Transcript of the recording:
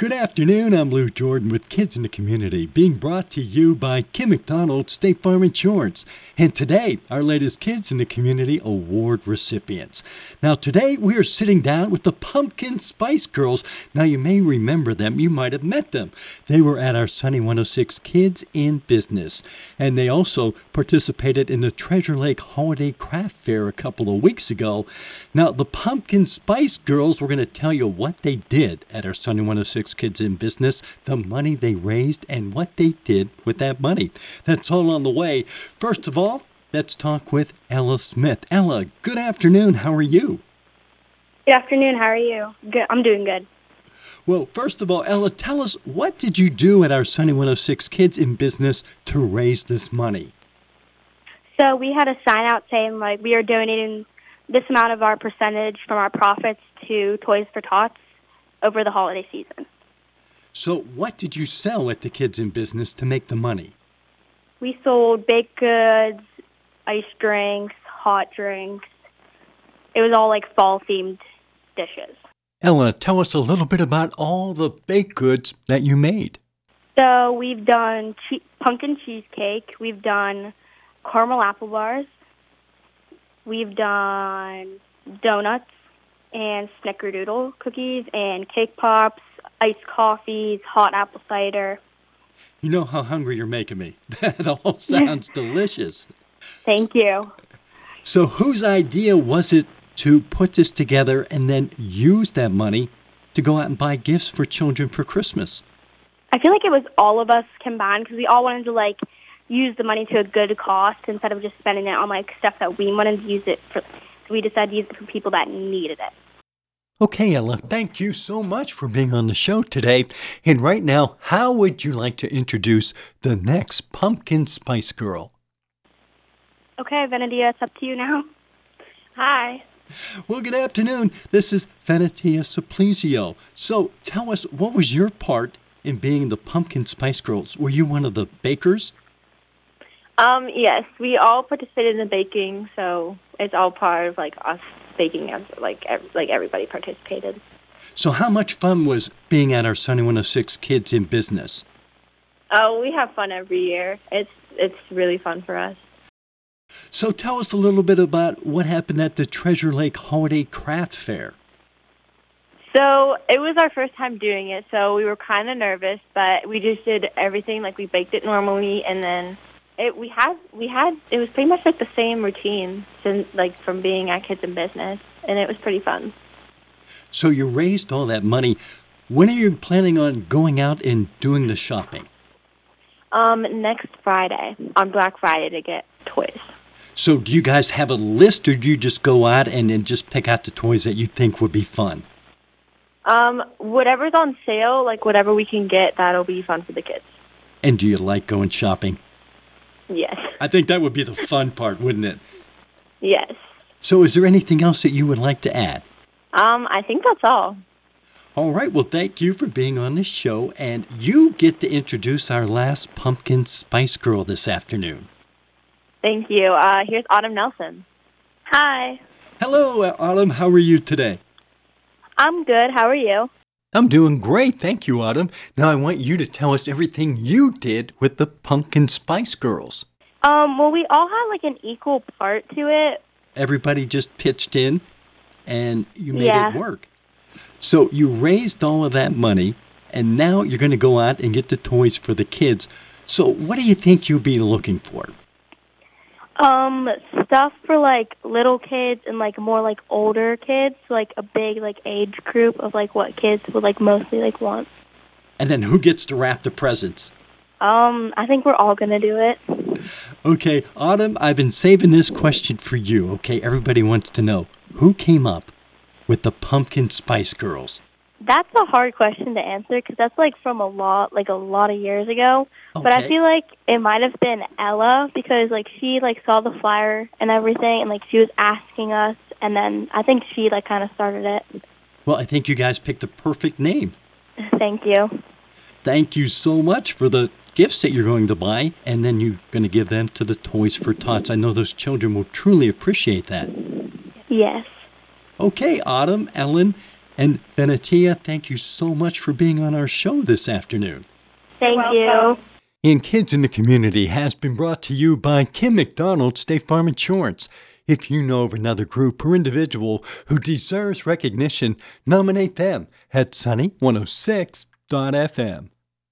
Good afternoon. I'm Lou Jordan with Kids in the Community, being brought to you by Kim McDonald State Farm Insurance. And today, our latest Kids in the Community Award recipients. Now, today we are sitting down with the Pumpkin Spice Girls. Now, you may remember them, you might have met them. They were at our Sunny 106 Kids in Business, and they also participated in the Treasure Lake Holiday Craft Fair a couple of weeks ago. Now, the Pumpkin Spice Girls, we're going to tell you what they did at our Sunny 106 Kids in Business, the money they raised, and what they did with that money. That's all on the way. First of all, let's talk with Ella Smith. Ella, good afternoon. How are you? Good afternoon. How are you? Good. I'm doing good. Well, first of all, Ella, tell us what did you do at our Sunny 106 Kids in Business to raise this money? So we had a sign out saying like we are donating this amount of our percentage from our profits to Toys for Tots over the holiday season. So, what did you sell at the Kids in Business to make the money? We sold baked goods, ice drinks, hot drinks. It was all like fall themed dishes. Ella, tell us a little bit about all the baked goods that you made. So we've done che- pumpkin cheesecake. We've done caramel apple bars. We've done donuts and snickerdoodle cookies and cake pops, iced coffees, hot apple cider. You know how hungry you're making me. That all sounds delicious. Thank you. So, whose idea was it to put this together and then use that money to go out and buy gifts for children for Christmas? I feel like it was all of us combined because we all wanted to like use the money to a good cost instead of just spending it on like stuff that we wanted to use it for. So we decided to use it for people that needed it. Okay, Ella, thank you so much for being on the show today. And right now, how would you like to introduce the next Pumpkin Spice Girl? Okay, Venetia, it's up to you now. Hi. Well, good afternoon. This is Venetia Supplizio. So tell us, what was your part in being the Pumpkin Spice Girls? Were you one of the bakers? Um, yes, we all participated in the baking, so it's all part of like us baking. As like ev- like everybody participated. So, how much fun was being at our Sunny 106 Kids in Business? Oh, we have fun every year. It's it's really fun for us. So, tell us a little bit about what happened at the Treasure Lake Holiday Craft Fair. So it was our first time doing it, so we were kind of nervous, but we just did everything like we baked it normally, and then it we had we had it was pretty much like the same routine since like from being at Kids in Business, and it was pretty fun. So, you raised all that money. When are you planning on going out and doing the shopping? Um, next Friday on Black Friday to get toys. So, do you guys have a list, or do you just go out and then just pick out the toys that you think would be fun? Um, whatever's on sale, like whatever we can get, that'll be fun for the kids. And do you like going shopping? Yes. I think that would be the fun part, wouldn't it? Yes. So, is there anything else that you would like to add? Um, I think that's all. All right, well, thank you for being on this show, and you get to introduce our last pumpkin spice girl this afternoon. Thank you. Uh, here's Autumn Nelson. Hi. Hello, Autumn. How are you today? I'm good. How are you? I'm doing great. Thank you, Autumn. Now, I want you to tell us everything you did with the Pumpkin Spice Girls. Um, well, we all had like an equal part to it. Everybody just pitched in, and you made Yeah. it work. So, you raised all of that money, and now you're going to go out and get the toys for the kids. So, what do you think you'll be looking for? Um, stuff for like little kids and like more like older kids, like a big like age group of like what kids would like mostly like want. And then who gets to wrap the presents? Um, I think we're all gonna do it. Okay, Autumn, I've been saving this question for you. Okay, everybody wants to know who came up with the Pumpkin Spice Girls? That's a hard question to answer because that's like from a lot like a lot of years ago. But I feel like it might have been Ella because like she like saw the flyer and everything and like she was asking us and then I think she like kind of started it. Well, I think you guys picked a perfect name. Thank you. Thank you so much for the gifts that you're going to buy, and then you're going to give them to the Toys for Tots. I know those children will truly appreciate that. Yes. Okay, Autumn, Ellen, And Venetia, thank you so much for being on our show this afternoon. Thank you. And Kids in the Community has been brought to you by Kim McDonald State Farm Insurance. If you know of another group or individual who deserves recognition, nominate them at oh sunny106.fm.